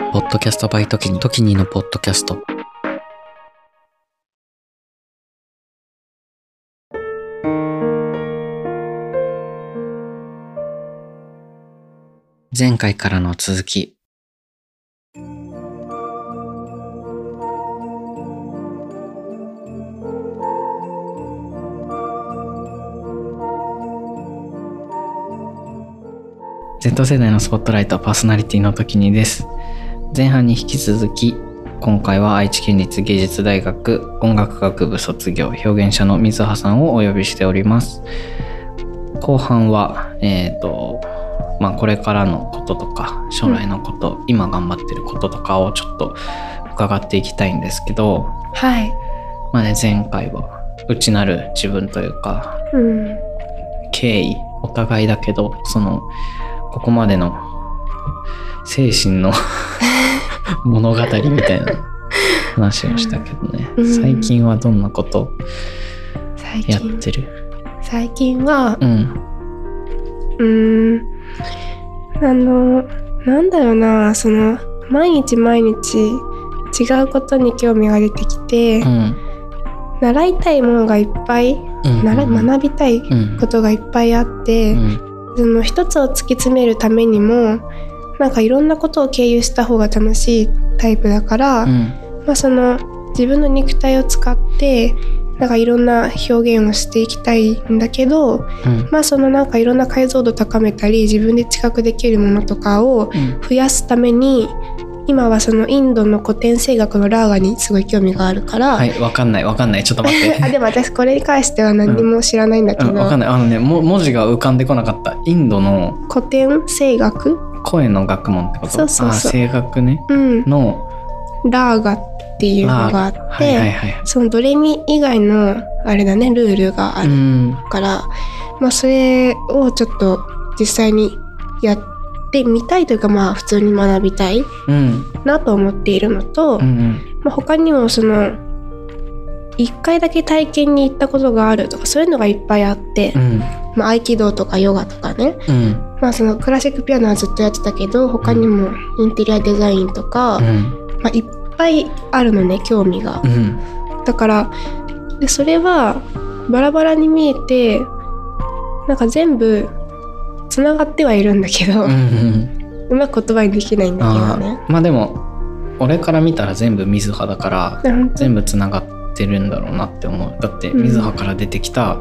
ポッドキャストバイトキニ、トキニのポッドキャスト。前回からの続き。Z 世代のスポットライトパーソナリティの時にです。前半に引き続き、今回は愛知県立芸術大学音楽学部卒業表現者の水葉さんをお呼びしております。後半は、えっ、と、まあこれからのこととか、将来のこと、今頑張ってることとかをちょっと伺っていきたいんですけど、はい。まあね、前回は内なる自分というか、うん。経緯お互いだけどそのここまでの精神の 物語みたいな。話をしたけどね、うん。最近はどんなこと最やっ近。てる？最近は、うん。うーん。あの、なんだろうな、その、毎日毎日違うことに興味が出てきて、うん。習いたいものがいっぱい、うん。ならうん。学びたいうんことがいっぱいあって、うん。その一つを突き詰めるためにも、なんかいろんなことを経由した方が楽しいタイプだから、うん。まあ、その自分の肉体を使ってなんかいろんな表現をしていきたいんだけどうん。まあそのなんかいろんな解像度高めたり自分で知覚できるものとかをうん。増やすために今はそのインドの古典声楽のラーガにすごい興味があるから、はいわかんないわかんない。ちょっと待って。あでも私これに関しては何も知らないんだけど、うん。わかんない。あのねも文字が浮かんでこなかった。インドの古典声楽、声の学問ってこと？そうそうそう。あ声楽ね。うん、のラーガっていうのがあって、はいはいはいそのドレミ以外のあれだねルールがあるうん。から、まあ、それをちょっと実際にやってみたいというかまあ普通に学びたいうん。なと思っているのと、うんうん。まあ、他にもその一回だけ体験に行ったことがあるとかそういうのがいっぱいあって、うん。まあ、合気道とかヨガとかね、うんまあ、そのクラシックピアノはずっとやってたけど他にもインテリアデザインとか、うん。まあ、いっぱいあるのね興味が。う。ん。だからでそれはバラバラに見えてなんか全部つながってはいるんだけど、うんうん。うまく言葉にできないんだけどあね。ー。まあでも俺から見たら全部水葉だから全部つながってるんだろうなって思う。だってうん水葉から出てきた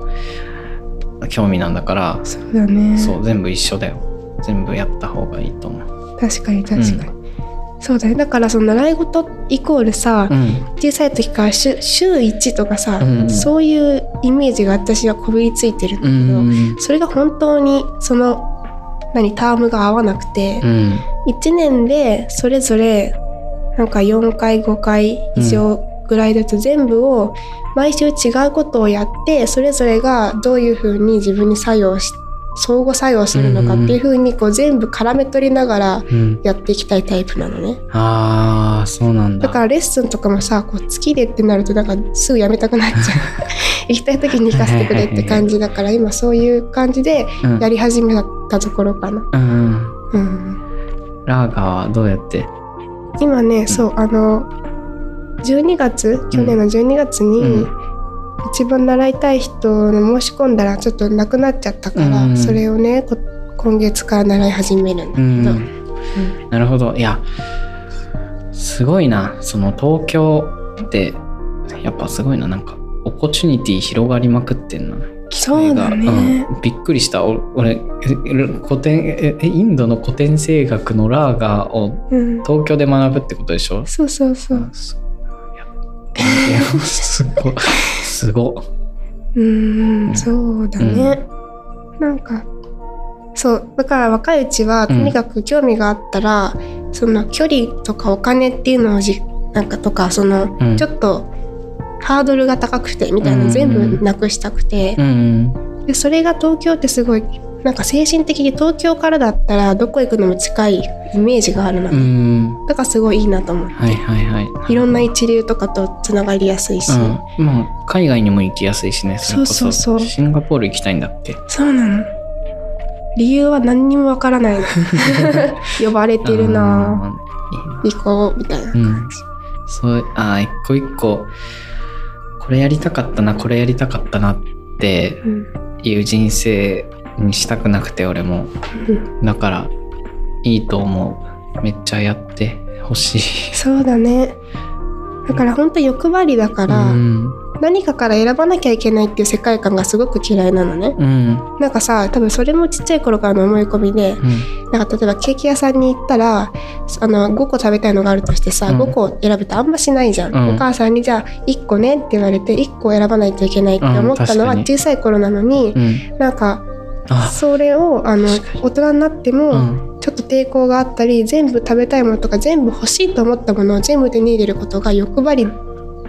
興味なんだから、そうだね。そう全部一緒だよ。全部やった方がいいと思う。確かに確かに、そうだね。だからその習い事イコールさ、うん。小さい時から週週1とかさ、うん。そういうイメージが私はこびりついてるんだうけど、ん。それが本当にその何タームが合わなくて、うん。1年でそれぞれなんか4回5回以上ぐらいずつ全部を毎週違うことをやってそれぞれがどういうふうに自分に作用し相互作用するのかっていうふうにこう全部絡め取りながらうん。やっていきたいタイプなのね。ああそうなんだ。だからレッスンとかもさこう好きでってなるとなんかすぐやめたくなっちゃう。行きたい時に行かせてくれって感じだから今そういう感じでうん。やり始めたところかな。うんうん。ラーガーはどうやって？今ね、そうあの12月去年の12月に、うん。一番習いたい人の申し込んだらちょっとなくなっちゃったから、うん。それをねこ今月から習い始めるんだけど、うん。なるほど。いやすごいな。その東京ってやっぱすごいな。なんかオポチュニティ広がりまくってんな。そうだね、うん。びっくりした。お俺え古典ええインドの古典声楽のラーガーをうん。東京で学ぶってことでしょ？そうそうそうすごすごううんんそうだね、なんかそうだから若いうちはとにかく興味があったら、その距離とかお金っていうのをじなんかとかその、うん。ちょっとハードルが高くてみたいなの全部なくしたくて、うん。でそれが東京ってすごいなんか精神的に東京からだったらどこ行くのも近いイメージがあるのうね、ん。だからすごいいいなと思って、はいはいはい。いろんな一流とかとつながりやすいし、うん、まあ海外にも行きやすいしね。そうそうそう。シンガポール行きたいんだっけそうなの。理由は何にもわからない。呼ばれてるな。行こうみたいなうん。感じ、そうあー一個一個。これやりたかったなこれやりたかったなってうん。いう人生にしたくなくて俺も。うん。だからいいと思う。めっちゃやってほしい。そうだね。だから本当欲張りだから、うん。何かから選ばなきゃいけないっていう世界観がすごく嫌いなのね。うん。なんかさ多分それもちっちゃい頃からの思い込みでうん。なんか例えばケーキ屋さんに行ったらあの5個食べたいのがあるとしてさ、うん。5個選ぶとあんましないじゃん、うん。お母さんにじゃあ1個ねって言われて1個選ばないといけないって思ったのは小さい頃なのに、うん。なんかあそれをあの大人になっても、うん。ちょっと抵抗があったり全部食べたいものとか全部欲しいと思ったものを全部手に入れることが欲張り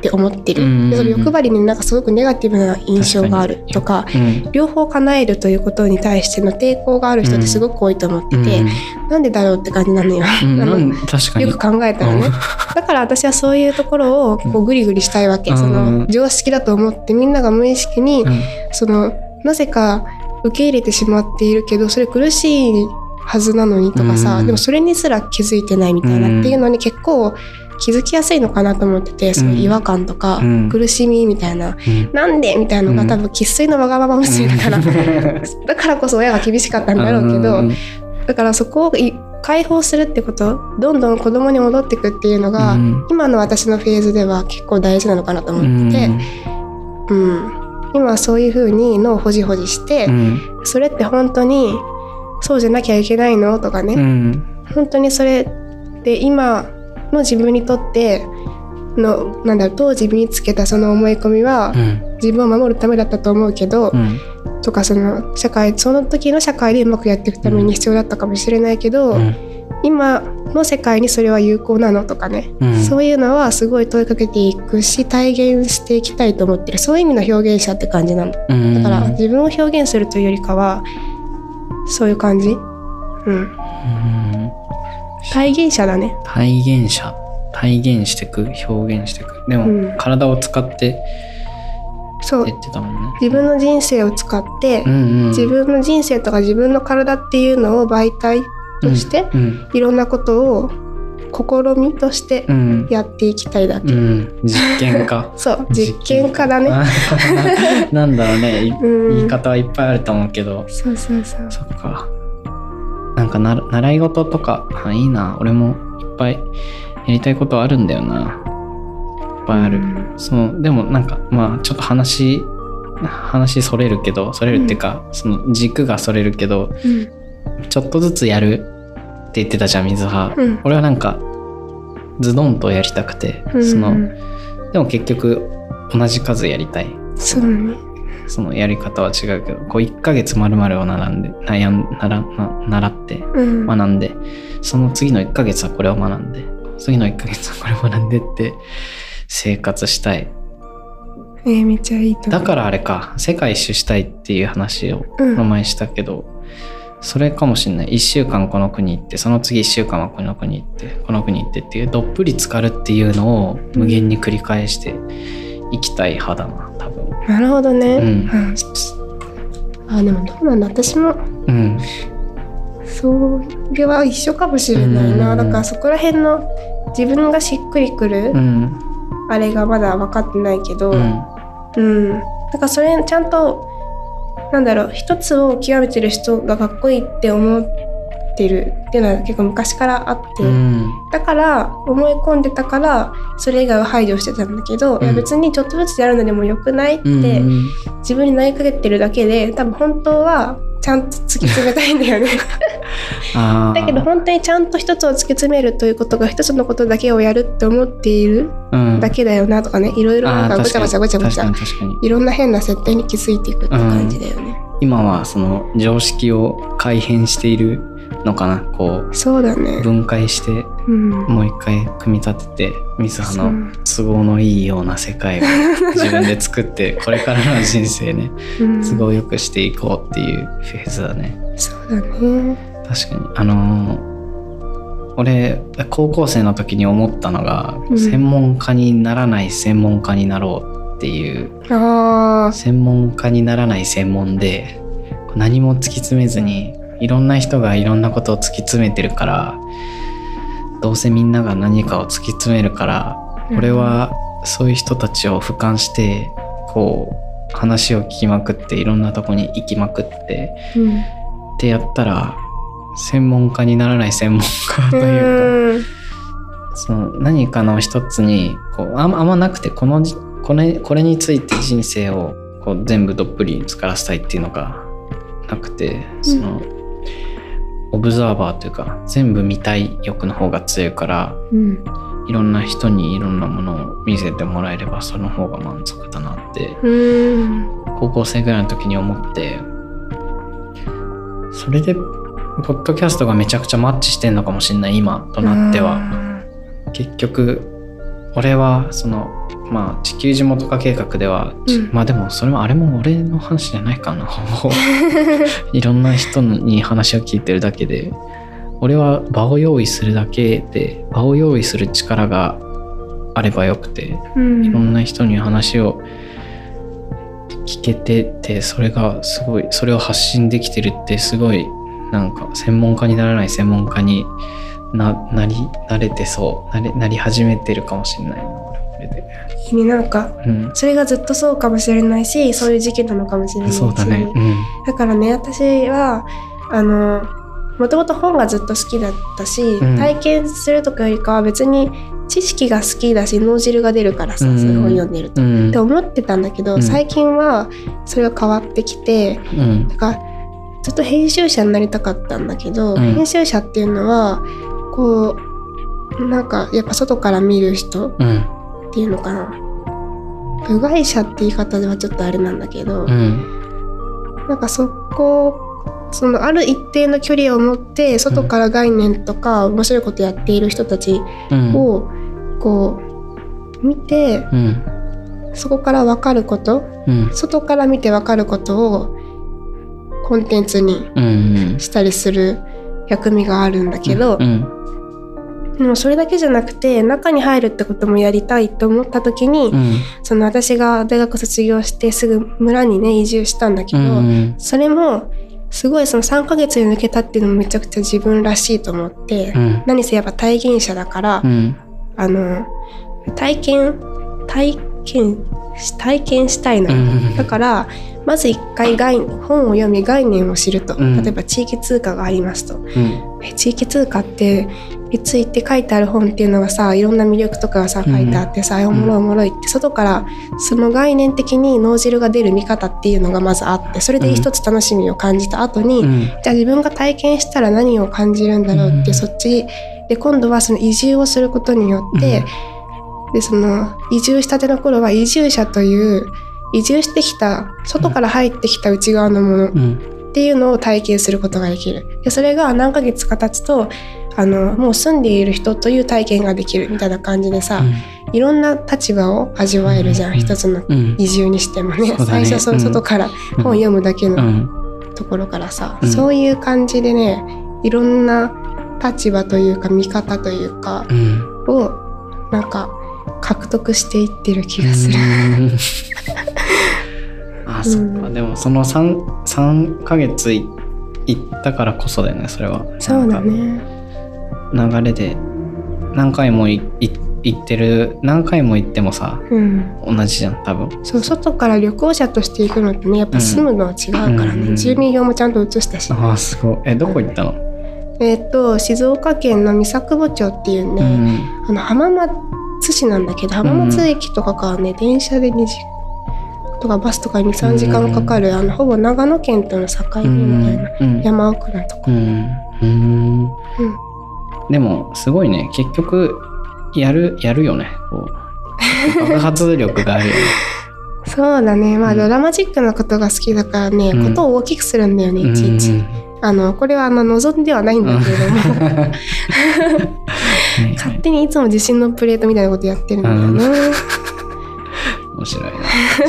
って思ってる、うんうんその欲張りになんかすごくネガティブな印象があるとかうん。両方叶えるということに対しての抵抗がある人ってすごく多いと思ってて、なんでだろうって感じなのよ。うん。あのうん確かに。よく考えたらね、だから私はそういうところを結構グリグリしたいわけ、うん。その常識だと思ってみんなが無意識に、うん。そのなぜか受け入れてしまっているけどそれ苦しいはずなのにとかさ、うん。でもそれにすら気づいてないみたいな、うん。っていうのに結構気づきやすいのかなと思っててそういう違和感とか、うん。苦しみみたいな、うん。なんでみたいなのが多分生粋のわがまま娘だから、だからこそ親が厳しかったんだろうけど、うん。だからそこをい解放するってことどんどん子供に戻っていくっていうのが、うん。今の私のフェーズでは結構大事なのかなと思ってて、うん今はそういう風に脳をほじほじして、うん。それって本当にそうじゃなきゃいけないの？とかね、うん。本当にそれって今の自分にとってのなんだろう当時身につけたその思い込みはうん。自分を守るためだったと思うけど、うん。とかその社会その時の社会でうまくやっていくために必要だったかもしれないけど、うん今の世界にそれは有効なのとかね、うん。そういうのはすごい問いかけていくし体現していきたいと思ってる。そういう意味の表現者って感じなの。だうん。から自分を表現するというよりかはそういう感じ。うん。うん。体現者だね。体現者。体現してく。表現してく。でも、うん。体を使ってそう。言ってたもんね。自分の人生を使って、うんうん。自分の人生とか自分の体っていうのを媒体として、うん。いろんなことを試みとしてうん。やっていきたいだけ、うん。実験家 そう実験家だね。あ なんだろうね。いうん。言い方はいっぱいあると思うけど。そうそうそう。そっか。なんかな習い事とか。あいいな。俺もいっぱいやりたいことあるんだよな。いっぱいある、うん。そう。でもなんかまあちょっと話話それるけどそれるっていうか、その軸がそれるけどうん。ちょっとずつやるって言ってたじゃん水葉、うん。俺はなんかズドンとやりたくて、うん。そのでも結局同じ数やりたい。そうね。そのやり方は違うけどこう1ヶ月まるを学んで悩んならな習ってうん。学んでその次の1ヶ月はこれを学んで次の1ヶ月はこれを学んでって生活したい。えーめっちゃいいとだからあれか世界一周したいっていう話をうん。この前したけど、それかもしんない。1週間この国行ってその次1週間はこの国行ってこの国行ってっていうどっぷり浸かるっていうのを無限に繰り返していきたい派だな多分。なるほどね、うん。あでもどうなんだ。私もうん。それは一緒かもしれないな、うん。だからそこら辺の自分がしっくりくる、うん。あれがまだ分かってないけど、うん。うん、だからそれちゃんとなんだろう一つを極めてる人がかっこいいって思ってるっていうのは結構昔からあって、うん。だから思い込んでたからそれ以外は排除してたんだけど、いやうん別にちょっとずつやるのでもよくないって、うん。自分に投げかけてるだけで多分本当はちゃんと突き詰めたいんだよね。だけど本当にちゃんと一つを突き詰めるということが一つのことだけをやるって思っているうん。だけだよなとかね。いろいろなんかごちゃごちゃごちゃごちゃ。いろんな変な設定に気づいていくって感じだよね。今はその常識を改変しているのかな？こそうだうね。分解してうん。もう一回組み立てて水葉のそ都合のいいような世界を 自分で作ってこれからの人生ねうん都合よくしていこうっていうフェーズだねそうだね。確かにあのー俺高校生の時に思ったのが、うん専門家にならない専門家になろうっていう。専門家にならない専門で何も突き詰めずにいろんな人がいろんなことを突き詰めてるからどうせみんなが何かを突き詰めるから俺はそういう人たちを俯瞰してこう話を聞きまくっていろんなとこに行きまくってうん。ってやったら専門家にならない専門家というか、その何かの一つにこうあんまなくてこのじこれこれについて人生をこう全部どっぷり使らせたいっていうのがなくてその、オブザーバーというか全部見たい欲の方が強いからうん。いろんな人にいろんなものを見せてもらえればその方が満足だなってうん。高校生ぐらいの時に思ってそれでポッドキャストがめちゃくちゃマッチしてんのかもしれない今となっては。結局俺はそのまあ地球地元化計画では、ちうん。まあでもそれもあれも俺の話じゃないかな。いろんな人に話を聞いてるだけで。俺は場を用意するだけで場を用意する力があればよくてうん。いろんな人に話を聞けててそれがすごいそれを発信できてるってすごいなんか専門家にならない専門家にななりなれてそう。なれなり始めてるかもしれない。な俺これで。いいねなんかうん、それがずっとそうかもしれないしそういう時期なのかもしれないし。そうだね。うん。だからね私はあのもともと本がずっと好きだったし、ん。体験するとかよりかは別に知識が好きだし脳汁が出るからさ、うん。そういう本読んでると。うん。って思ってたんだけど、うん。最近はそれが変わってきてうん。だからずっと編集者になりたかったんだけど、うん。編集者っていうのはこうなんかやっぱ外から見る人っていうのかな。部外者って言い方ではちょっとあれなんだけど、うんなんかそこそのある一定の距離を持って外から概念とか面白いことやっている人たちをこう見てうんそこから分かること外から見て分かることをコンテンツにしたりする役目があるんだけど、うんでもそれだけじゃなくて中に入るってこともやりたいと思った時に、うん。その私が大学卒業してすぐ村にね移住したんだけど、うんそれもすごいその3ヶ月で抜けたっていうのもめちゃくちゃ自分らしいと思って、うん。何せやっぱ体験者だから、うん。あの体験体験し体験したいのよ、うん。だからまず一回概本を読み概念を知ると、うん。例えば地域通貨がありますと。うん。え地域通貨ってについて書いてある本っていうのがさいろんな魅力とかがさうん。書いてあってさ、おもろいおもろいって。外からその概念的に脳汁が出る見方っていうのがまずあってそれで一つ楽しみを感じた後に、うん。じゃあ自分が体験したら何を感じるんだろうって、うん。そっち。で今度はその移住をすることによって、でその移住したての頃は移住者という移住してきた外から入ってきた内側のものうん。っていうのを体験することができる。でそれが何ヶ月か経つとあのもう住んでいる人という体験ができるみたいな感じでさ、いろんな立場を味わえるじゃん、うん。一つのうん。移住にしてもね。そうだね。最初その外から本読むだけうのん。ところからさ、うん。そういう感じでねいろんな立場というか見方というかうん。をなんか獲得していってる気がする。うんあ、そっか。でもその3、三ヶ月い行ったからこそだよね、それは。そうだね。流れで何回も行ってる、何回も行ってもさ、うん。同じじゃん、多分。そう外から旅行者として行くのってねやっぱ住むのは違うからね、うん住民票もちゃんと移したし、ああ、すごい。え、どこ行ったの？えっ、と静岡県の三作保町っていううね、ん。あの浜松市なんだけど浜松駅とかからね、電車で2時とかバスとかに23時間かかる、あのほぼ長野県との境目みたいな、うん。山奥のとこ、うん。うん。でも、すごいね。結局、やる、やるよね。こう。爆発力があるよね。そうだねまあうんドラマチックなことが好きだからね、うんことを大きくするんだよねいちいち、うんあのこれはあの望んではないんだけれども、はい勝手にいつも地震のプレートみたいなことやってるんだよね、面白い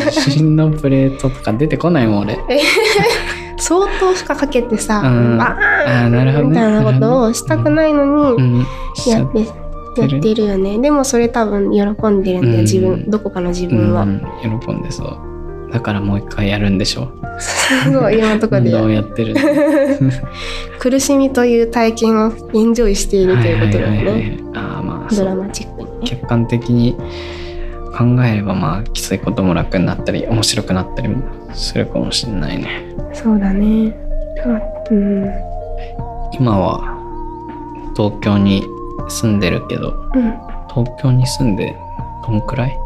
な。地震のプレートとか出てこないもん俺。相当負荷かけてさ、うん。バあーンーなるほどね。みたいなことをしたくないのにやって、やってるよね。でもそれ多分喜んでるんだよ、うん。自分どこかの自分は、うん、喜んでそう。だからもう一回やるんでしょ。すごい今のところでやってる 苦しみという体験をエンジョイしているということだよはいはいはいねはい。ああまあドラマチックにね。客観的に考えればまあきついことも楽になったり面白くなったりもするかもしれないね。そうだね。うん。今は東京に住んでるけどうん。東京に住んでどんくらい？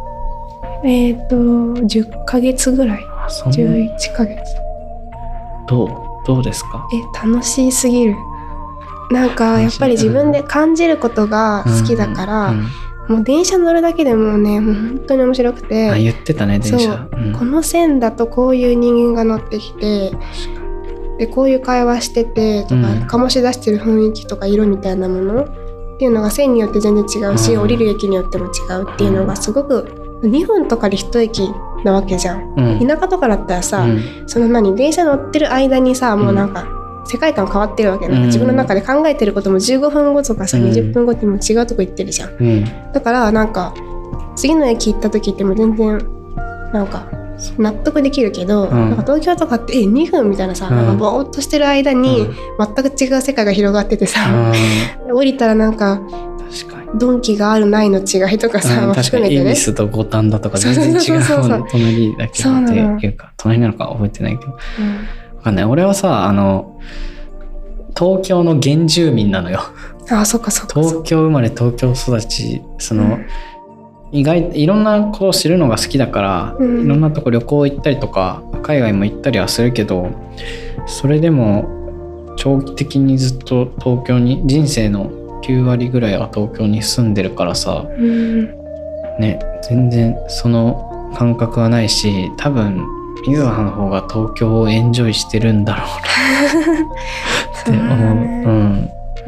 えっ、と10ヶ月ぐらい。あそんな。11ヶ月。どうどうですか？え楽しすぎる。なんかやっぱり自分で感じることが好きだから、うんうんもう電車乗るだけでもうねもう本当に面白くて。あ言ってたね電車。うん。この線だとこういう人間が乗ってきてでこういう会話しててとか、うん。醸し出してる雰囲気とか色みたいなもの？っていうのが線によって全然違うし、うん。降りる駅によっても違うっていうのがすごく2分とかで一駅なわけじゃん。うん。田舎とかだったらさ、うん。その何？電車乗ってる間にさもうなんか世界観変わってるわけなんかうん。自分の中で考えてることも15分後とかさ、うん。20分後にも違うとこ行ってるじゃん。うん。だからなんか次の駅行った時ってもう全然なんか納得できるけど、ん。なんか東京とかってえ2分みたいなさ、うん。なんかぼーっとしてる間にうん。全く違う世界が広がっててさ、あ降りたらなんかー確かに。ドンキがあるないの違いとかさ、うん確かに。恵比寿と五反田とか全然違そう隣だけそうなのっていうか隣なのか覚えてないけど。うん。わかんない。俺はさあの東京の原住民なのよ。あそっかそっか東京生まれ東京育ちその、うん。意外いろんなことを知るのが好きだから、うん。いろんなとこ旅行行ったりとか海外も行ったりはするけどそれでも長期的にずっと東京に人生の9割ぐらいは東京に住んでるからさかうん。ね全然その感覚はないし多分水葉の方が東京をエンジョイしてるんだろうな。って思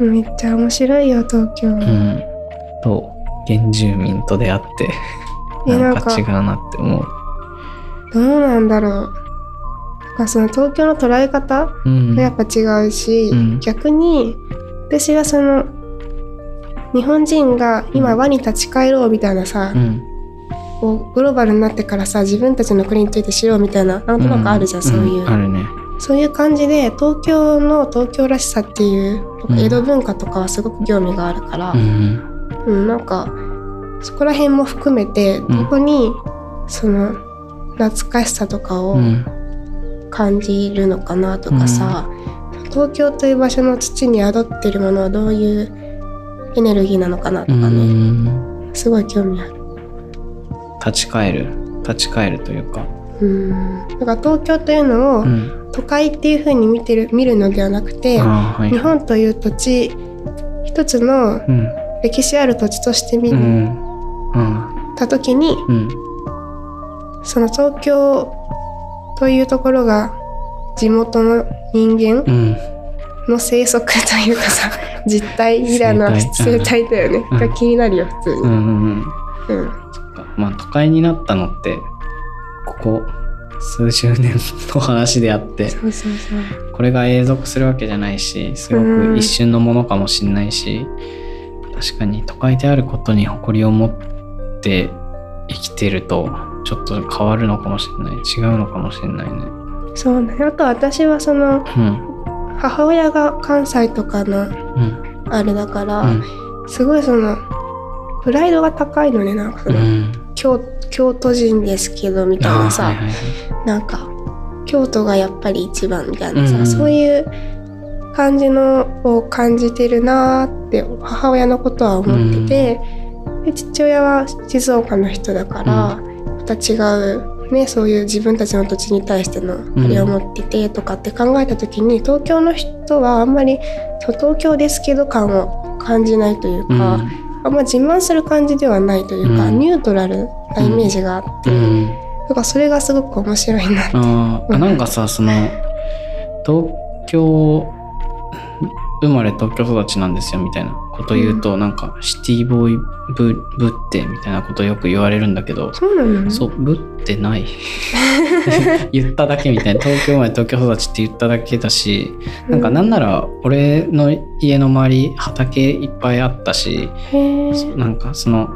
う。うん。めっちゃ面白いよ東京、うん、と原住民と出会ってえなんかか違うなって思う。どうなんだろう。なんかその東京の捉え方うん。がやっぱ違うし、うん。逆に私はその日本人が今輪に立ち返ろうみたいなさ、うんこうグローバルになってからさ自分たちの国について知ろうみたいななんとなくあるじゃん、そういう、んあるね。そういう感じで東京の東京らしさっていう江戸文化とかはすごく興味があるから、うんうん、なんかそこら辺も含めてん。どこにその懐かしさとかをうん。感じるのかなとかさ、東京という場所の土に宿ってるものはどういうエネルギーなのかなとうかね、ん。すごい興味ある。立ち返る立ち返るというか。うん、だから東京というのをうん。都会っていう風に見てる見るのではなくて、はい日本という土地一つのうん。歴史ある土地として見うん。うん。た時に、うん。その東京というところが地元の人間うん。の生息というかさ 実態みたいな生態だよね、うん。が気になるよ普通に。うん。うんまあ都会になったのってここ数十年の話であってこれが永続するわけじゃないしすごうん。く一瞬のものかもしれないし、確かに都会であることに誇りを持って生きてるとちょっと変わるのかもしれない。違うのかもしれないね。そうね。あと私はそのうん。母親が関西とかのうん。あれだから、うん。すごいそのプライドが高いのねなんかその、うん京京都人ですけどみたいなさ、はいはいはい。なんか京都がやっぱり一番みたいなさ、うんうん。そういう感じのを感じてるなーって母親のことは思ってて、で父親は静岡の人だから、また違う、ね、そういう自分たちの土地に対してのあれを持っててとかって考えた時に東京の人はあんまり東京ですけど感を感じないというか、あんま自慢する感じではないというか、うんニュートラルなイメージがあって。うんうんだからそれがすごく面白いなって。あなんかさその東京生まれ東京育ちなんですよみたいなこと言うと、なんかシティボーイぶぶってみたいなことよく言われるんだけど、そうなの？そうぶってない。言っただけみたいな。東京生まれ東京育ちって言っただけだし、なんかなんなら俺の家の周り畑いっぱいあったし、なんかその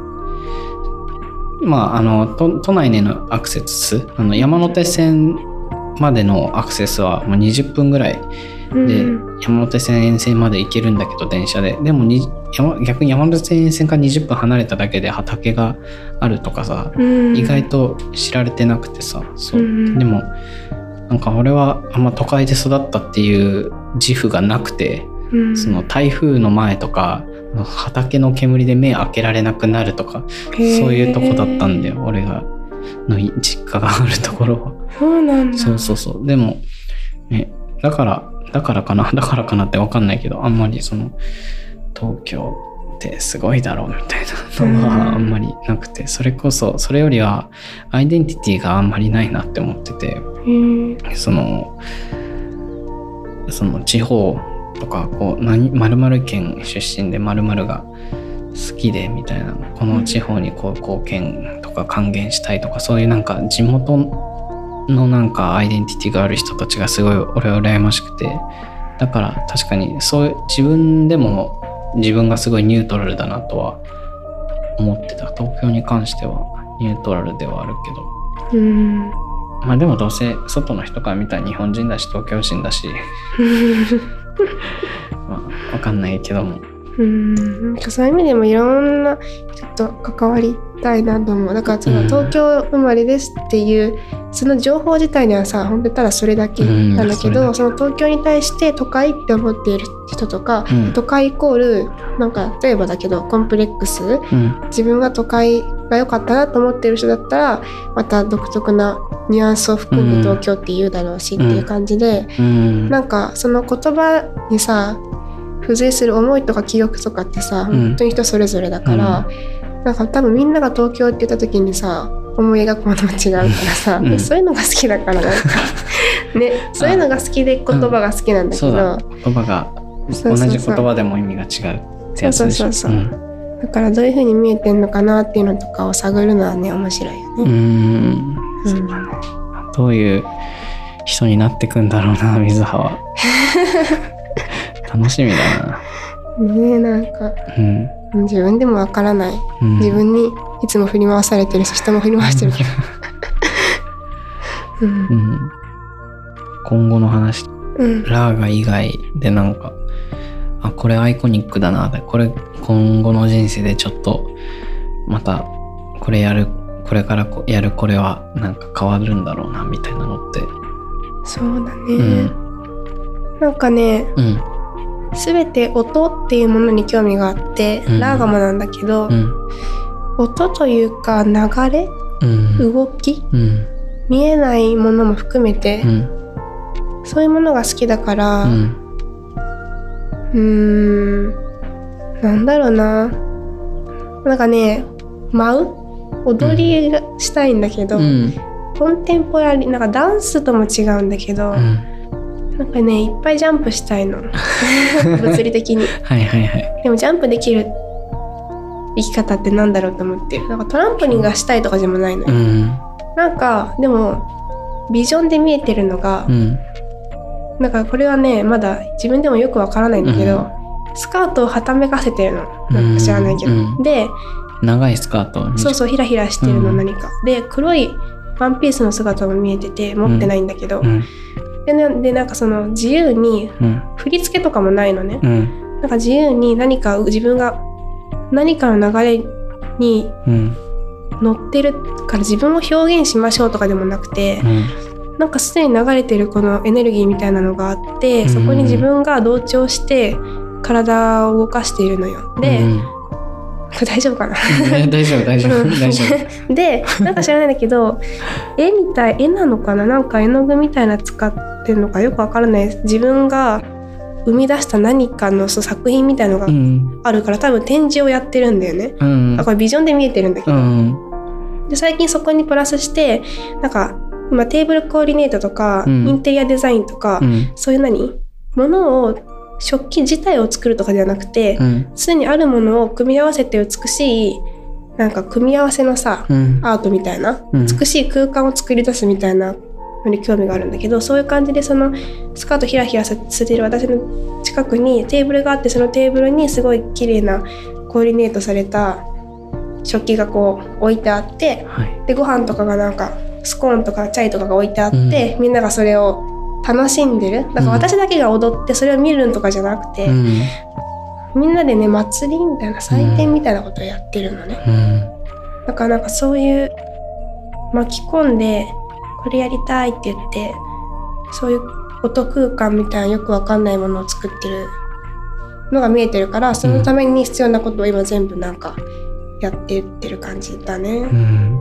まああの都都内でのアクセスあの山手線までのアクセスはもう20分ぐらいで、うん山手線沿線まで行けるんだけど電車で。でもに山逆に山手線沿線から20分離れただけで畑があるとかさ、うん。意外と知られてなくてさそう、うんでもなんか俺はあんま都会で育ったっていう自負がなくて、うん。その台風の前とか畑の煙で目開けられなくなるとかそういうとこだったんだよ。俺がの実家があるところは。そうなんだ。そうそうそう。でも、ね、だからだからかな？だからかなって分かんないけどあんまりその東京ってすごいだろうみたいなのうん。はあんまりなくてそれこそそれよりはアイデンティティがあんまりないなって思っててそのその地方とかこう何〇〇県出身で〇〇が好きでみたいなこの地方にこう貢献とか還元したいとかそういうなんか地元のなんかアイデンティティがある人たちがすごい俺は羨ましくて。だから確かにそういう自分でも自分がすごいニュートラルだなとは思ってた。東京に関してはニュートラルではあるけど。うん。まあでもどうせ外の人から見たら日本人だし東京人だし、まあ、わかんないけども。うん。なんかそういう意味でもいろんな人と関わりたいなと思う。だからそのうん。東京生まれですっていうその情報自体にはさ本当にただそれだけなんだけど、うんその東京に対して都会って思っている人とか、うん。都会イコールなんか例えばだけどコンプレックスうん。自分が都会が良かったなと思ってる人だったらまた独特なニュアンスを含んで東京って言うだろうしっていう感じで、うん。なんかその言葉にさ付随する思いとか記憶とかってさうん。本当に人それぞれだから、なんか多分みんなが東京って言った時にさ思い描くものも違うからさ、うん。そういうのが好きだからなんか ねそういうのが好きで言葉が好きなんだけど、言葉が同そうそうそう。じ言葉でも意味が違うってやつでしょ。そうそうそうそう。だからどういう風に見えてんのかなっていうのとかを探るのはね面白いようんうね。ん。うん。どういう人になってくんだろうな水葉は 楽しみだな。ねえなんか。うん。自分でもわからない。うん。自分にいつも振り回されてるし人も振り回してるけど、うん。うん。今後の話うん。ラーガ以外でなんかあこれアイコニックだなでこれ今後の人生でちょっとまたこれやるこれからこやるこれはなんか変わるんだろうなみたいなのって。そうだね、うん。なんかねうん全て音っていうものに興味があって、うん。ラーガもなんだけど、うん。音というか流れうん。動きうん。見えないものも含めてう、ん。そういうものが好きだからううんーんなんだろうな。なんかね舞う？踊りがしたいんだけど、うん。コンテンポラリーなんかダンスとも違うんだけど、うんなんかねいっぱいジャンプしたいの。物理的に。はいはいはい。でもジャンプできる生き方ってなんだろうと思ってる。なんかトランポリンがしたいとかでもないのよ、うん。なんかでもビジョンで見えてるのが、うん。なんかこれはねまだ自分でもよくわからないんだけど、スカートをはためかせてるの。なんか知らないけど、うん。で長いスカートに。そうそうひらひらしてるのうん。何か、で黒いワンピースの姿も見えてて持ってないんだけど、うんでなでなんかその自由にうん。振り付けとかもないのね、うん。なんか自由に何か自分が何かの流れにうん。乗ってるから自分を表現しましょうとかでもなくて、うん。なんかすでに流れてるこのエネルギーみたいなのがあって、うん。そこに自分が同調して体を動かしているのよ。で、うん 大丈夫かな？え大丈夫大丈夫うん。大丈夫。でなんか知らないんだけど絵みたい絵なのかな？なんか絵の具みたいな使ってるのかよくわからない。自分が生み出した何かのそう作品みたいのがうんあるから多分展示をやってるんだよね。うんあこれビジョンで見えてるんだけど、うんで最近そこにプラスしてなんか今テーブルコーディネートとか、うん。インテリアデザインとか、うん。そういう何？ものを食器自体を作るとかではなくてうん。にあるものを組み合わせて美しいなんか組み合わせのさ、うん。アートみたいな、うん。美しい空間を作り出すみたいなのに興味があるんだけどそういう感じでそのスカートひらひらさせてる私の近くにテーブルがあってそのテーブルにすごい綺麗なコーディネートされた食器がこう置いてあってはい。でご飯とかがなんかスコーンとかチャイとかが置いてあって、みんながそれを楽しんでる？だから私だけが踊ってそれを見るんとかじゃなくて、うん。みんなでね祭りみたいな祭典みたいなことをやってるのね、うん。だからなんかそういう巻き込んでこれやりたいって言ってそういう音空間みたいなよくわかんないものを作ってるのが見えてるからそのために必要なことを今全部なんかやってってる感じだね。うん。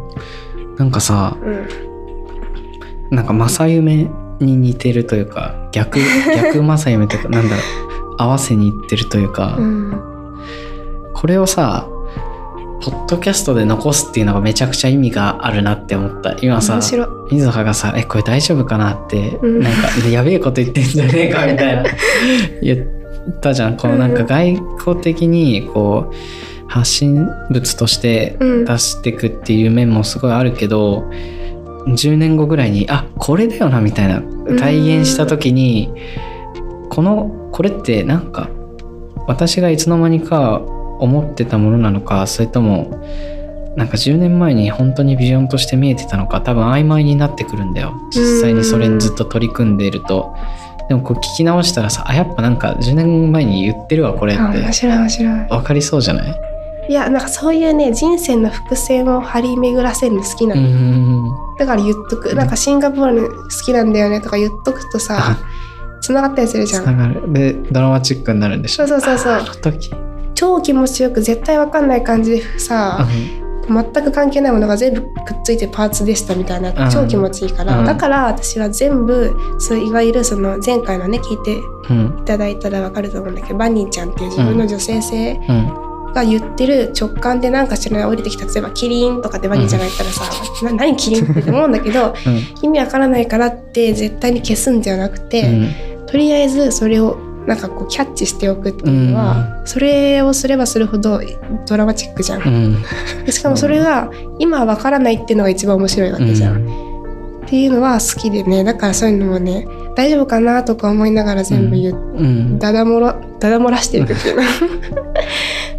なんかさうん、なんか正夢に似てるというか逆 逆正夢というかなんだろう。合わせにいってるというか、うん、これをさポッドキャストで残すっていうのがめちゃくちゃ意味があるなって思った。今さ。水葉がさ「えこれ大丈夫かな?」って、うん。なんかやべえこと言ってんじゃねえかみたいな。言ったじゃん。このなんか外交的にこう発信物としてうん。出していくっていう面もすごいあるけど、10年後ぐらいにあこれだよなみたいな体現した時に、このこれってなんか私がいつの間にか思ってたものなのかそれともなんか10年前に本当にビジョンとして見えてたのか多分曖昧になってくるんだよ実際にそれにずっと取り組んでいると。でもこう聞き直したらさあやっぱなんか10年前に言ってるわこれっあ面て白い面白い。分かりそうじゃない？いやなんかそういうね人生の伏線を張り巡らせるの好きなうの、ん。だから言っとく。なんかシンガポール好きなんだよねとか言っとくとさあつながったりするじつゃ。なんがる。でドラマチックになるんでしょ？そうそうそうそう。超気持ちよく絶対わかんない感じでさ、全く関係ないものが全部くっついてパーツでしたみたいなうん。超気持ちいいから、うん。だから私は全部そういわゆるその前回のね聞いていうんただいたらわかると思うんだけどバニーちゃんっていう自分の女性性うんが言ってる直感でなんか知らない降りてきた例えばキリンとかってバニーちゃんが言ったらさ、な何キリンって思うんだけど 意味わからないからって絶対に消すんじゃなくて、うん。とりあえずそれをなんかこうキャッチしておくっていうのは、それをすればするほどドラマチックじゃん。う。ん。でしかもそれが今はわからないっていうのが一番面白いわけじゃん。っていうのは好きでねだからそういうのもね大丈夫かなとか思いながら全部言う、うん。ダダ漏ら漏らしていくっていうの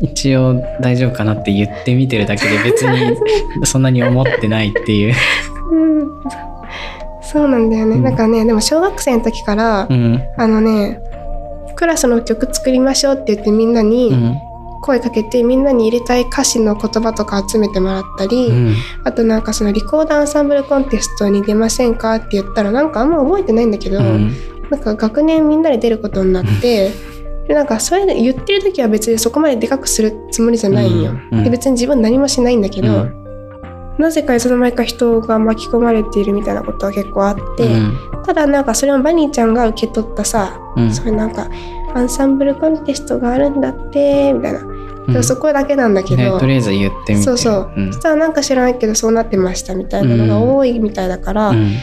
一応大丈夫かなって言ってみてるだけで別に そんなに思ってないっていう。うん。そうなんだよね、うん。なんかねでも小学生の時から、うん。あのねクラスの曲作りましょうって言ってみんなうにん。声かけて、みんなに入れたい歌詞の言葉とか集めてもらったり、うん。あとなんかそのリコーダーアンサンブルコンテストに出ませんかって言ったらなんかあんま覚えてないんだけど、うん。なんか学年みんなで出ることになって、でなんかそれで言ってる時は別にそこまででかくするつもりじゃないんよ。うん。うん。で別に自分何もしないんだけど、うん。なぜかいつの間にか人が巻き込まれているみたいなことは結構あって、うん。ただなんかそれもバニーちゃんが受け取ったさ、うん。そういうなんかアンサンブルコンテストがあるんだってみたいな、うん。そこだけなんだけど、ねとりあえず言ってみて。そうそう、うん。そしたらなんか知らないけどそうなってましたみたいなのが多いみたいだから、うん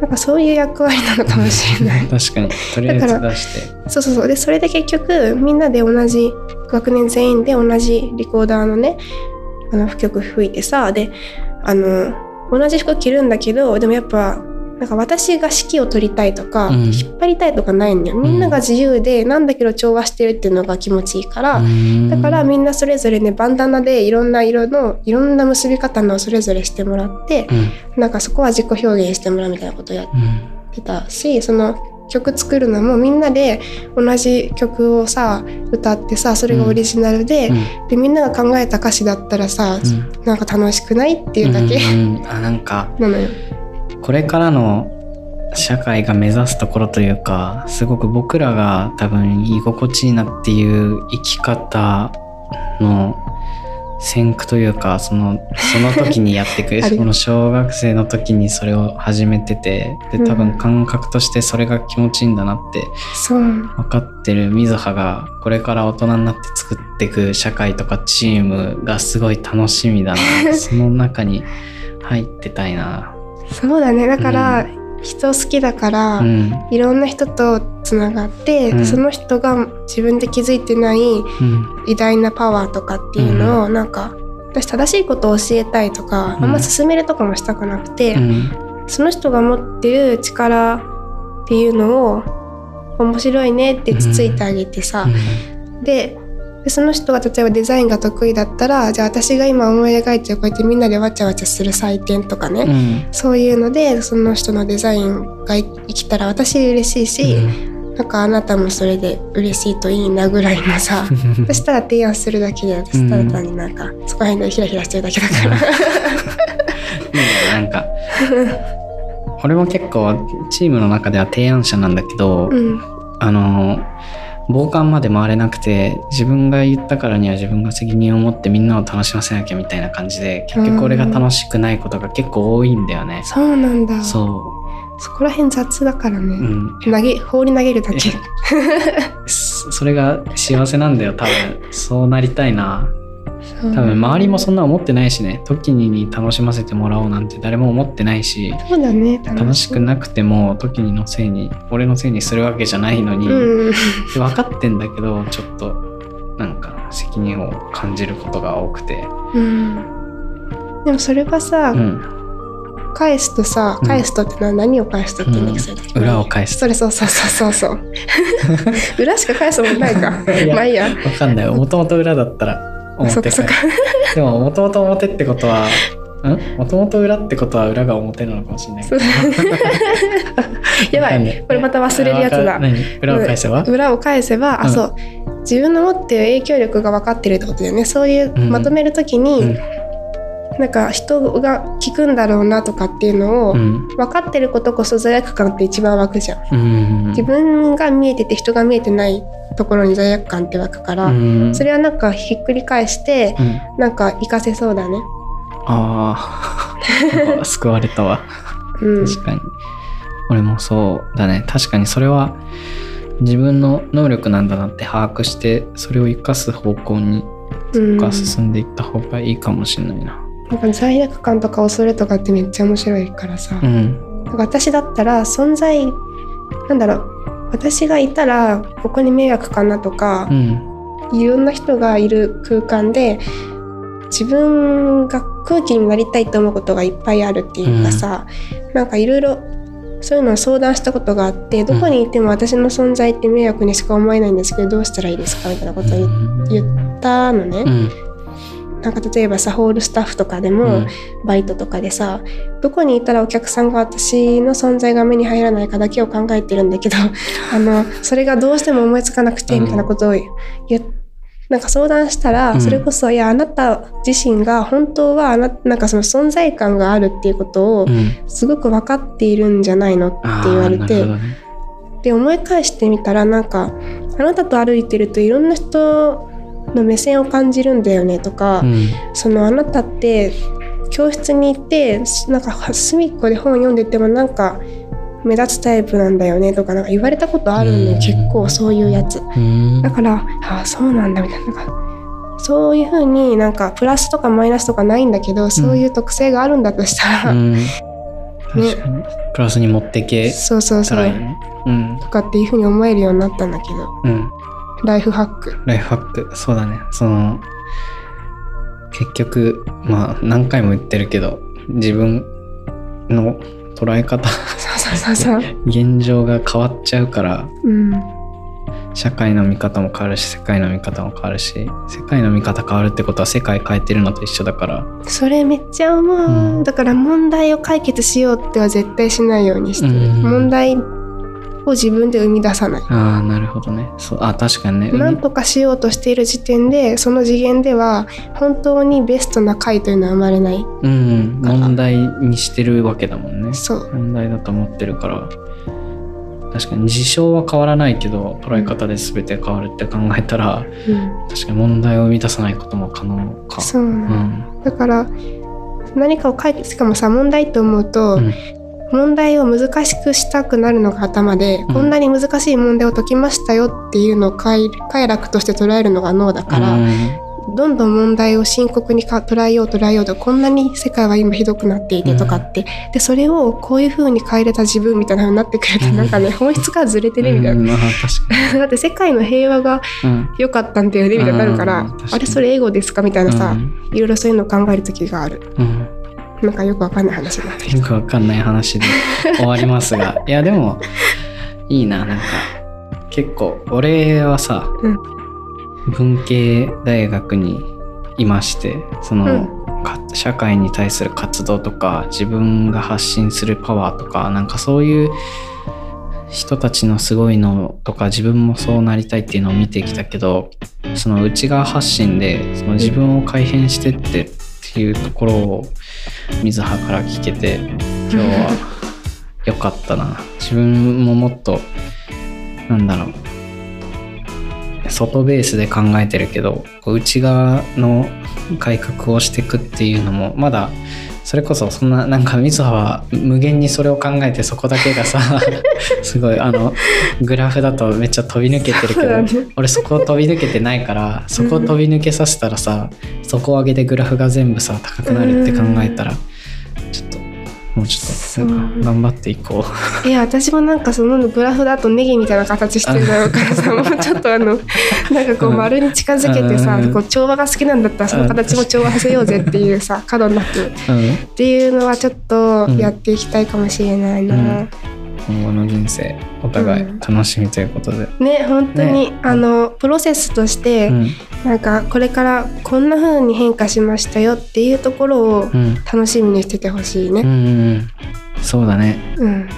なんかそういう役割なのかもしれない。確かに。とりあえず出して。そうそうそう。でそれで結局みんなで同じ学年全員で同じリコーダーのねあの曲吹いてさであの同じ服着るんだけどでもやっぱなんか私が指揮を取りたいとか、うん。引っ張りたいとかないのよ。みんなが自由でなんだけど調和してるっていうのが気持ちいいから、だからみんなそれぞれねバンダナでいろんな色のいろんな結び方のそれぞれしてもらってうん。なんかそこは自己表現してもらうみたいなことをやってたしその曲作るのもみんなで同じ曲をさ歌ってさそれがオリジナルで,、うん。でみんなが考えた歌詞だったらさ、うん。なんか楽しくないっていうだけ、うんうん。あなんか なのよ。これからの社会が目指すところというかすごく僕らが多分居心地いいなっていう生き方の先駆というかそのその時にやってく あるるこの小学生の時にそれを始めててで多分感覚としてそれが気持ちいいんだなって分かってる水葉がこれから大人になって作っていく社会とかチームがすごい楽しみだな その中に入ってたいな。そうだね。だから、う人好きだから、うん。いろんな人とつながって、うん。その人が自分で気づいてないうん。偉大なパワーとかっていうのを、なんか私正しいことを教えたいとか、うん。あんま進めるとかもしたくなくて、うん。その人が持ってる力っていうのを面白いねってつついてあげてさ、ででその人が例えばデザインが得意だったらじゃあ私が今思い描いてるこうやってみんなでわちゃわちゃする祭典とかね、うん。そういうのでその人のデザインが生きたら私嬉しいし、なんかあなたもそれで嬉しいといいなぐらいのさそしたら提案するだけで私ただ単になんかそこら辺でヒラヒラしてるだけだから。いいねなんか俺も結構チームの中では提案者なんだけど、うん。あの傍観まで回れなくて自分が言ったからには自分が責任を持ってみんなを楽しませなきゃみたいな感じで結局俺が楽しくないことが結構多いんだよね。そうなんだ。そそこら辺雑だからね、う、うん、投げ放り投げるだけ。そ それが幸せなんだよ多分。そうなりたいな多多分周りもそんな思ってないしね。時にに楽しませてもらおうなんて誰も思ってないし。そうだね。楽しくなくても時にのせいに俺のせいにするわけじゃないのに、うん。で分かってんだけどちょっとなんか責任を感じることが多くて。うん。でもそれはさ、うん返すとさうん。返すとってのは何を返すとって言うんだっけそれ。って裏を返す。それそうそうそうそうそう。裏しか返すもんないか。まあいいや。分かんない。もともと裏だったら表か でももともと表ってことは ん？もともと裏ってことは裏が表なのかもしれない やばい。いこれまた忘れるやつだ。裏を返せば、裏を返せば、うん。あそう。自分の持ってる影響力が分かってるってことだよね。そういううん。まとめるときに、うんなんか人が聞くんだろうなとかっていうのを、うん。分かってることこそ罪悪感って一番湧くじゃん。うん。自分が見えてて人が見えてないところに罪悪感って湧くから、うん。それはなんかひっくり返してうん。なんか活かせそうだね。ああ 救われたわ。うん、確かに。俺もそうだね。確かにそれは自分の能力なんだなって把握してそれを生かす方向にうん。が進んでいった方がいいかもしれないななんか罪悪感とか恐れとかってめっちゃ面白いからさ、うん。なんか私だったら存在なんだろう。私がいたらここに迷惑かなとかう、ん。いろんな人がいる空間で自分が空気になりたいと思うことがいっぱいあるっていうかさ、なんかいろいろそういうのを相談したことがあってどこにいても私の存在って迷惑にしか思えないんですけどどうしたらいいですか？みたいなことを言言ったのね。うんなんか例えばさホールスタッフとかでうも、ん。バイトとかでさどこにいたらお客さんが私の存在が目に入らないかだけを考えてるんだけど あのそれがどうしても思いつかなくてうんみたいなことを言っなんか相談したら、うん。それこそいやあなた自身が本当はあななんかその存在感があるっていうことをうん。すごく分かっているんじゃないのってあ言われて、ね。で思い返してみたらなんかあなたと歩いてるといろんな人の目線を感じるんだよねとか、うん。そのあなたって教室に行ってなんか隅っこで本読んでてもなんか目立つタイプなんだよねとかなんか言われたことあるのうん。よ結構そういうやつ。うん。だからああそうなんだみたいな。なんかそういうふうになんかプラスとかマイナスとかないんだけどそういう特性があるんだとしたら、うん。確かに。プラスに持っていけそうそうそう。うん。とかっていうふうに思えるようになったんだけど。うんライフハック。ライフハック。そうだね。その結局まあ何回も言ってるけど自分の捉え方。現状が変わっちゃうからうん。社会の見方も変わるし世界の見方も変わるし世界の見方変わるってことは世界変えてるのと一緒だから。それめっちゃ思う、うん。だから問題を解決しようっては絶対しないようにしてる、うん。問題を自分で生み出さない、ああなるほどね。そうあ確かにね。なんとかしようとしている時点でその次元では本当にベストな回というのは生まれない。うん問題にしてるわけだもんね。そう。問題だと思ってるから。確かに事象は変わらないけど捉え方で全て変わるって考えたらうん。確かに問題を生み出さないことも可能か。そうなの、ん。だから何かを解決しかもさ問題と思うと、うん問題を難しくしたくなるのが頭で、うん。こんなに難しい問題を解きましたよっていうのを快快楽として捉えるのが脳だから、うん。どんどん問題を深刻にか捉えよう捉えようとこんなに世界は今ひどくなっていてとかって、でそれをこういう風に変えれた自分みたいな風になってくると、うん。なんかね本質からずれてねみたいな、だって世界の平和が良かったんだよねみたいになるから、あれそれエゴですかみたいなさ、うん。いろいろそういうのを考える時がある。うんなんかよくわかんない話にな。ってるよくわかんない話で終わりますが。いやでもいいななんか。結構俺はさ、うん。文系大学にいましてその、か社会に対する活動とか自分が発信するパワーとかなんかそういう人たちのすごいのとか自分もそうなりたいっていうのを見てきたけどその内側発信でその自分を改変してってっていうところを水葉から聞けて今日は良かったな。自分ももっとなんだろう。外ベースで考えてるけど内側の改革をしていくっていうのもまだそれこそそんななんかみずはは無限にそれを考えてそこだけがさ すごいあのグラフだとめっちゃ飛び抜けてるけど、ね。俺そこを飛び抜けてないからそこを飛び抜けさせたらさそこを上げてグラフが全部さ高くなるって考えたらちょっともうちょっとなんか頑張っていこう。いや私もなんかそのグラフだとネギみたいな形してるだろうからさもうちょっとあの なんかこううん。丸に近づけてさうん。こう調和が好きなんだったらその形も調和させようぜっていうさ角なくっうん。ていうのはちょっとやっていきたいかもしれないな。うん今後の人生お互い楽しみということで、ね本当に、あのプロセスとして、うん。なんかこれからこんな風に変化しましたよっていうところをうん。楽しみにしててほしいね。うんうんうん。そうだね。うん。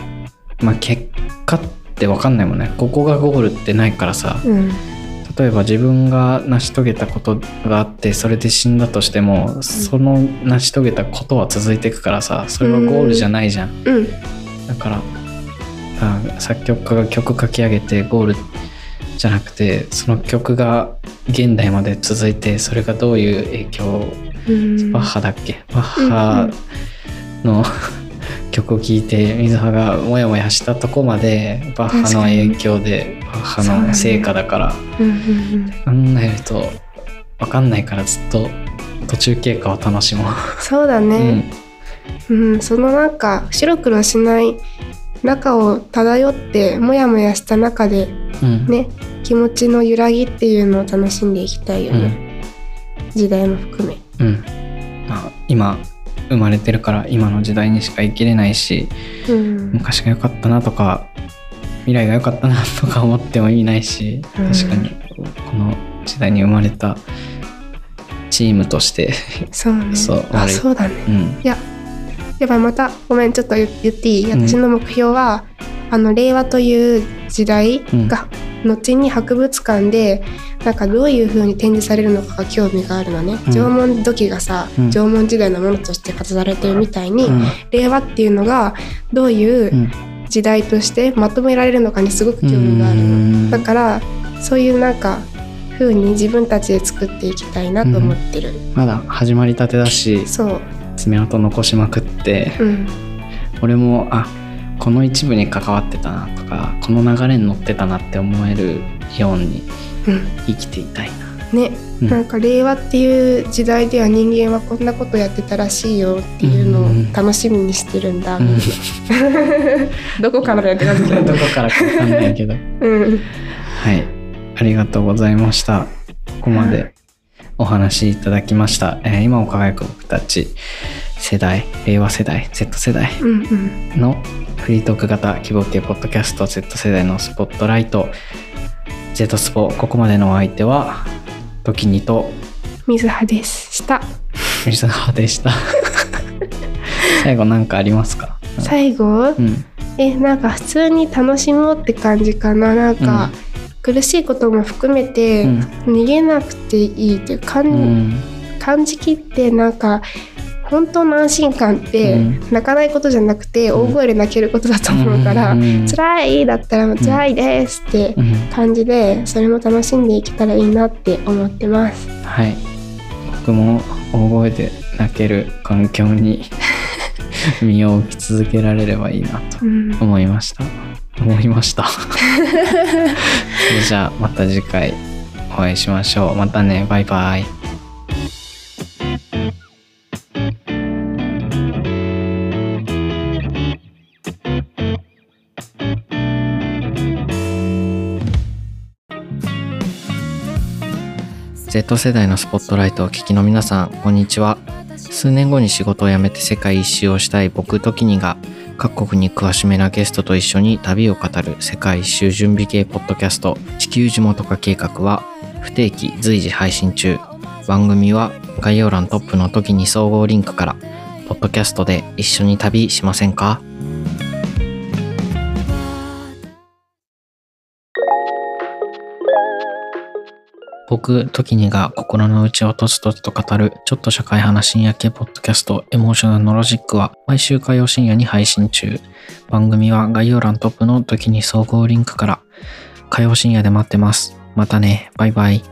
まあ結果って分かんないもんね。ここがゴールってないからさ。うん。例えば自分が成し遂げたことがあってそれで死んだとしてもその成し遂げたことは続いていくからさそれはゴールじゃないじゃん。うん。だからあ作曲家が曲書き上げてゴールじゃなくてその曲が現代まで続いてそれがどういう影響をうん。バッハだっけ？バッハの 曲を聴いて水葉がモヤモヤしたとこまでバッハの影響でバッハの成果だからうんうんうん。考えると分かんないからずっと途中経過を楽しもう。そうだね、うんそのなんか白黒しない中を漂ってモヤモヤした中でうん。うんね気持ちの揺らぎっていうのを楽しんでいきたいようね、ん。時代も含め。うん。まあ、今生まれてるから今の時代にしか生きれないしうん。昔が良かったなとか未来が良かったなとか思っても意味ないしうん。確かにこの時代に生まれたチームとしてそうね。そうそうだね。うん。いややっぱりまたごめんちょっと言言っていい？うん私の目標は、あの令和という時代が、後に博物館でなんかどういう風に展示されるのかが興味があるのね、うん。縄文土器がさ、うん。縄文時代のものとして飾られてるみたいに、うん。令和っていうのがどういううん。時代としてまとめられるのかにすごく興味があるうの。ん。だからそういうなんか風に自分たちで作っていきたいなと思ってる。まだ始まりたてだし。そう、爪痕残しまくってうん、俺もあこの一部に関わってたなとかこの流れに乗ってたなって思えるようにうん、生きていたいな。ね、うん。なんか令和っていう時代では人間はこんなことやってたらしいよっていうのをうん。楽しみにしてるんだ。うん。どこからだよって感じだど。けど。こからか分かんないけど。うん、はい。ありがとうございました。ここまでお話しいただきました、えー今を輝く僕たち世代令和世代 Z 世代うん、うん。のフリートーク型希望系ポッドキャスト Z 世代のスポットライト Z スポここまでのお相手は時にと水葉です。した。水葉でした 最後何かありますか？最後、うんえ、なんか普通に楽しもうって感じかな。なんか、苦しいことも含めて、うん。逃げなくていいっていう感,、うん。感じきってなんか本当の安心感って、うん。泣かないことじゃなくて大声で泣けることだと思うから、うん。辛いだったら辛いですってうん。感じでそれも楽しんでいけたらいいなって思ってます。はい。僕も大声で泣ける環境に 身を置き続けられればいいなとうん、思いました。思いました それじゃあまた次回お会いしましょう。またね。バイバイ。Z 世代のスポットライトを聞きの皆さんこんにちは。数年後に仕事を辞めて世界一周をしたい僕とキニが各国に詳しめなゲストと一緒に旅を語る世界一周準備系ポッドキャスト地球地元化計画は不定期随時配信中。番組は概要欄トップの時に総合リンクから、ポッドキャストで一緒に旅しませんか？僕、時にが心の内をとつとつと語る、ちょっと社会派な深夜系ポッドキャスト、エモーショナルのロジックは、毎週火曜深夜に配信中。番組は概要欄トップの時に総合リンクから、火曜深夜で待ってます。またね、バイバイ。